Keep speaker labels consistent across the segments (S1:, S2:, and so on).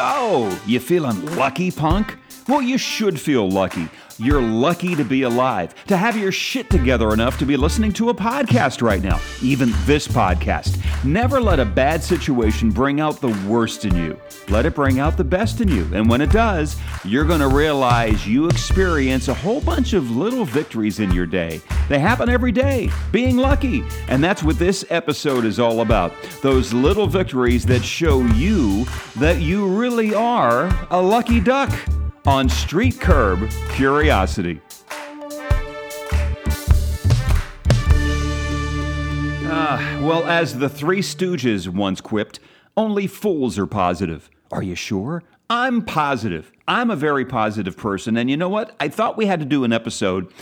S1: So, you feeling lucky, punk? Well, you should feel lucky. You're lucky to be alive, to have your shit together enough to be listening to a podcast right now, even this podcast. Never let a bad situation bring out the worst in you. Let it bring out the best in you. And when it does, you're going to realize you experience a whole bunch of little victories in your day. They happen every day, being lucky. And that's what this episode is all about. Those little victories that show you that you really are a lucky duck on Street Curb Curiosity. Ah, well, as the Three Stooges once quipped, only fools are positive. Are you sure? I'm positive. I'm a very positive person. And you know what? I thought we had to do an episode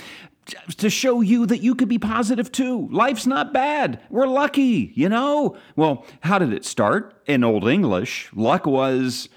S1: to show you that you could be positive too. Life's not bad. We're lucky, you know? Well, how did it start? In Old English, luck was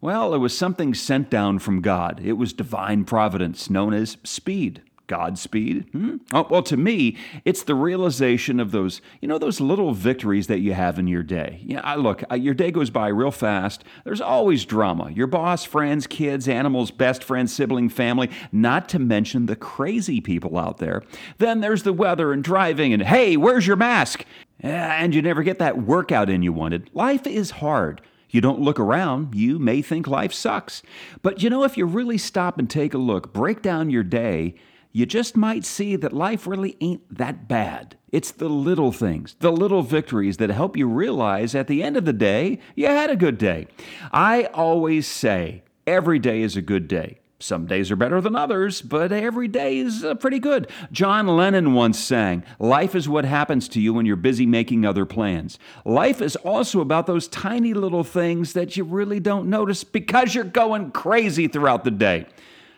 S1: well, it was something sent down from God. It was divine providence, known as speed. Godspeed. Hmm? Oh, well, to me, it's the realization of those, you know, those little victories that you have in your day. Yeah, I, look, your day goes by real fast. There's always drama. Your boss, friends, kids, animals, best friends, sibling, family, not to mention the crazy people out there. Then there's the weather and driving and, hey, where's your mask? And you never get that workout in you wanted. Life is hard. You don't look around, you may think life sucks. But you know, if you really stop and take a look, break down your day, you just might see that life really ain't that bad. It's the little things, the little victories that help you realize at the end of the day, you had a good day. I always say, every day is a good day. Some days are better than others, but every day is uh, pretty good. John Lennon once sang, Life is what happens to you when you're busy making other plans. Life is also about those tiny little things that you really don't notice because you're going crazy throughout the day.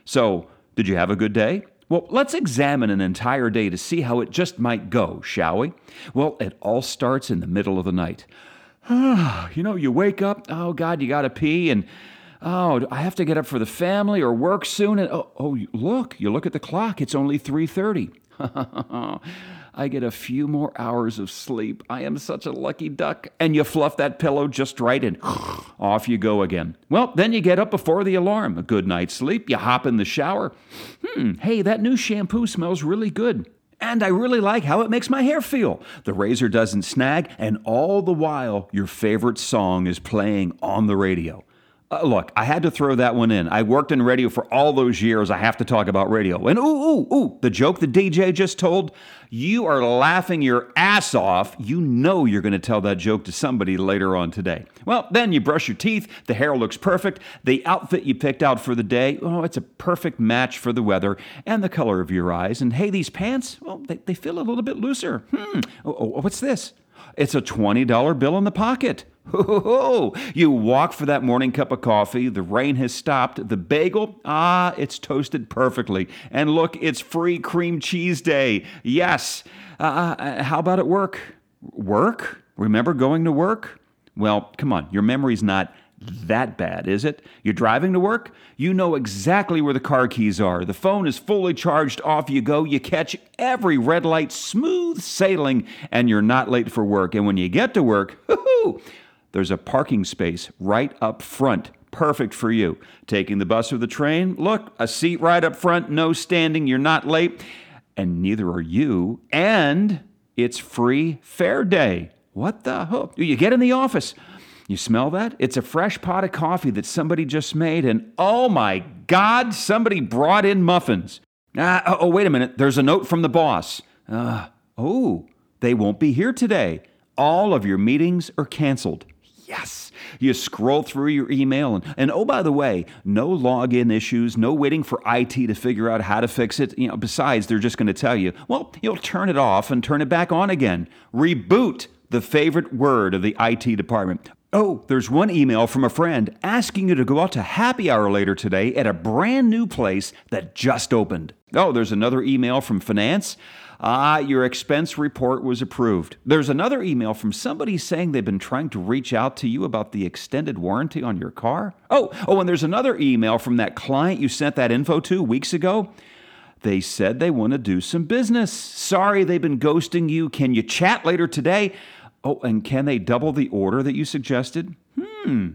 S1: So, did you have a good day? Well, let's examine an entire day to see how it just might go, shall we? Well, it all starts in the middle of the night. you know, you wake up, oh God, you gotta pee, and oh, I have to get up for the family or work soon. And oh, oh look, you look at the clock. It's only 3:30. I get a few more hours of sleep. I am such a lucky duck. And you fluff that pillow just right and off you go again. Well, then you get up before the alarm. A good night's sleep. You hop in the shower. Hmm, hey, that new shampoo smells really good. And I really like how it makes my hair feel. The razor doesn't snag, and all the while, your favorite song is playing on the radio. Uh, look, I had to throw that one in. I worked in radio for all those years. I have to talk about radio. And ooh, ooh, ooh, the joke the DJ just told, you are laughing your ass off. You know you're going to tell that joke to somebody later on today. Well, then you brush your teeth. The hair looks perfect. The outfit you picked out for the day, oh, it's a perfect match for the weather and the color of your eyes. And hey, these pants, well, they, they feel a little bit looser. Hmm, oh, oh, what's this? It's a $20 bill in the pocket. Ho, You walk for that morning cup of coffee. The rain has stopped. The bagel, ah, it's toasted perfectly. And look, it's free cream cheese day. Yes. Uh, uh, how about at work? Work? Remember going to work? Well, come on, your memory's not that bad, is it? You're driving to work? You know exactly where the car keys are. The phone is fully charged. Off you go. You catch every red light, smooth sailing, and you're not late for work. And when you get to work, there's a parking space right up front. Perfect for you. Taking the bus or the train, look, a seat right up front, no standing, you're not late, and neither are you. And it's free fare day. What the hell? You get in the office. You smell that? It's a fresh pot of coffee that somebody just made, and oh my God, somebody brought in muffins. Ah, oh, oh wait a minute. There's a note from the boss. Uh, oh, they won't be here today. All of your meetings are canceled. You scroll through your email, and, and oh, by the way, no login issues, no waiting for IT to figure out how to fix it. You know, besides, they're just going to tell you, well, you'll turn it off and turn it back on again. Reboot, the favorite word of the IT department. Oh, there's one email from a friend asking you to go out to happy hour later today at a brand new place that just opened. Oh, there's another email from finance. Ah, your expense report was approved. There's another email from somebody saying they've been trying to reach out to you about the extended warranty on your car. Oh, oh, and there's another email from that client you sent that info to weeks ago. They said they want to do some business. Sorry they've been ghosting you. Can you chat later today? Oh, and can they double the order that you suggested? Hmm.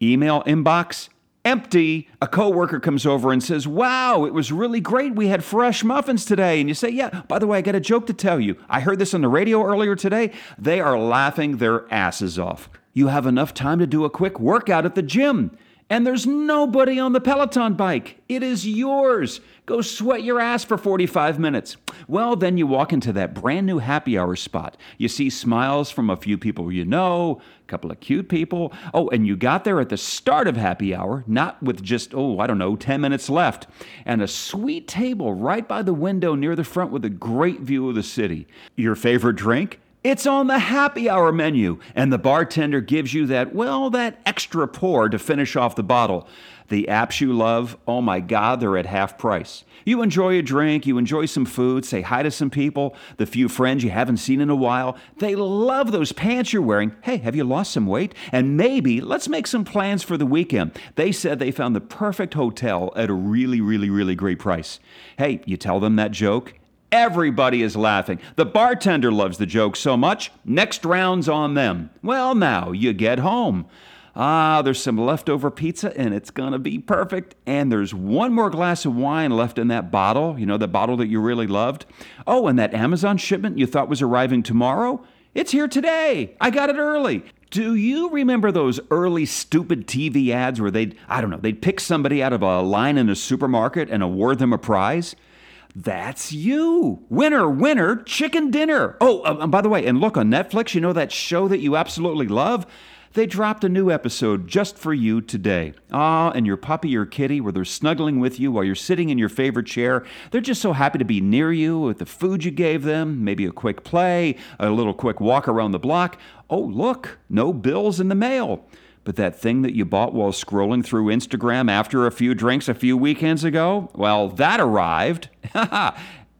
S1: Email inbox empty. A coworker comes over and says, "Wow, it was really great. We had fresh muffins today." And you say, "Yeah, by the way, I got a joke to tell you. I heard this on the radio earlier today." They are laughing their asses off. You have enough time to do a quick workout at the gym. And there's nobody on the Peloton bike. It is yours. Go sweat your ass for 45 minutes. Well, then you walk into that brand new happy hour spot. You see smiles from a few people you know, a couple of cute people. Oh, and you got there at the start of happy hour, not with just, oh, I don't know, 10 minutes left, and a sweet table right by the window near the front with a great view of the city. Your favorite drink? It's on the happy hour menu, and the bartender gives you that, well, that extra pour to finish off the bottle. The apps you love, oh my God, they're at half price. You enjoy a drink, you enjoy some food, say hi to some people, the few friends you haven't seen in a while. They love those pants you're wearing. Hey, have you lost some weight? And maybe let's make some plans for the weekend. They said they found the perfect hotel at a really, really, really great price. Hey, you tell them that joke, Everybody is laughing. The bartender loves the joke so much, next round's on them. Well, now you get home. Ah, there's some leftover pizza and it's gonna be perfect. And there's one more glass of wine left in that bottle, you know, the bottle that you really loved. Oh, and that Amazon shipment you thought was arriving tomorrow? It's here today. I got it early. Do you remember those early stupid TV ads where they'd, I don't know, they'd pick somebody out of a line in a supermarket and award them a prize? That's you. Winner, winner, chicken dinner. Oh, uh, by the way, and look on Netflix, you know that show that you absolutely love? They dropped a new episode just for you today. Ah, and your puppy or kitty, where they're snuggling with you while you're sitting in your favorite chair. They're just so happy to be near you with the food you gave them, maybe a quick play, a little quick walk around the block. Oh, look, no bills in the mail. But that thing that you bought while scrolling through Instagram after a few drinks a few weekends ago, well, that arrived.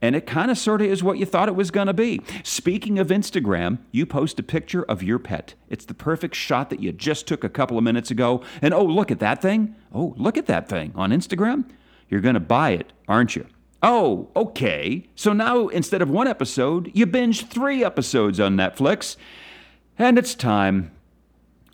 S1: and it kind of sort of is what you thought it was going to be. Speaking of Instagram, you post a picture of your pet. It's the perfect shot that you just took a couple of minutes ago. And oh, look at that thing. Oh, look at that thing on Instagram. You're going to buy it, aren't you? Oh, okay. So now instead of one episode, you binge three episodes on Netflix. And it's time.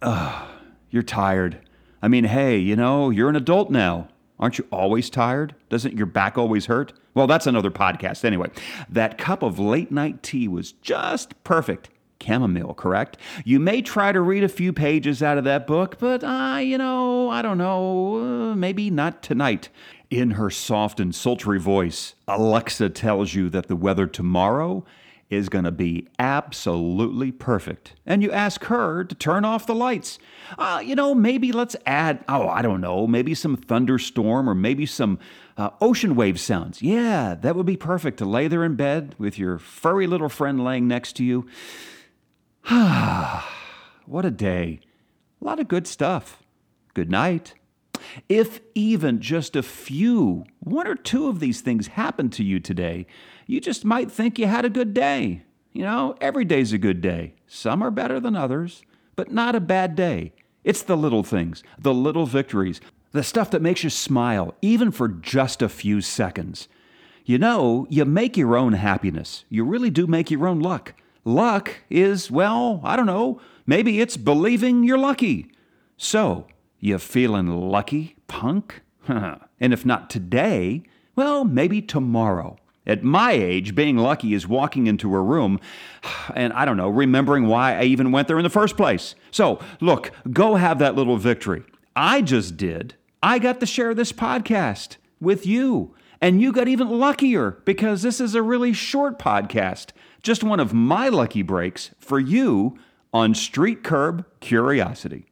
S1: Ugh. You're tired. I mean, hey, you know, you're an adult now. Aren't you always tired? Doesn't your back always hurt? Well, that's another podcast anyway. That cup of late night tea was just perfect. Chamomile, correct? You may try to read a few pages out of that book, but, uh, you know, I don't know, uh, maybe not tonight. In her soft and sultry voice, Alexa tells you that the weather tomorrow is going to be absolutely perfect. And you ask her to turn off the lights. Uh, you know, maybe let's add, oh, I don't know, maybe some thunderstorm or maybe some uh, ocean wave sounds. Yeah, that would be perfect to lay there in bed with your furry little friend laying next to you. What a day. A lot of good stuff. Good night. If even just a few, one or two of these things happen to you today, you just might think you had a good day. You know, every day's a good day. Some are better than others, but not a bad day. It's the little things, the little victories, the stuff that makes you smile, even for just a few seconds. You know, you make your own happiness. You really do make your own luck. Luck is, well, I don't know, maybe it's believing you're lucky. So, you feeling lucky, punk? and if not today, well, maybe tomorrow. At my age, being lucky is walking into a room and I don't know, remembering why I even went there in the first place. So, look, go have that little victory. I just did. I got to share this podcast with you. And you got even luckier because this is a really short podcast. Just one of my lucky breaks for you on Street Curb Curiosity.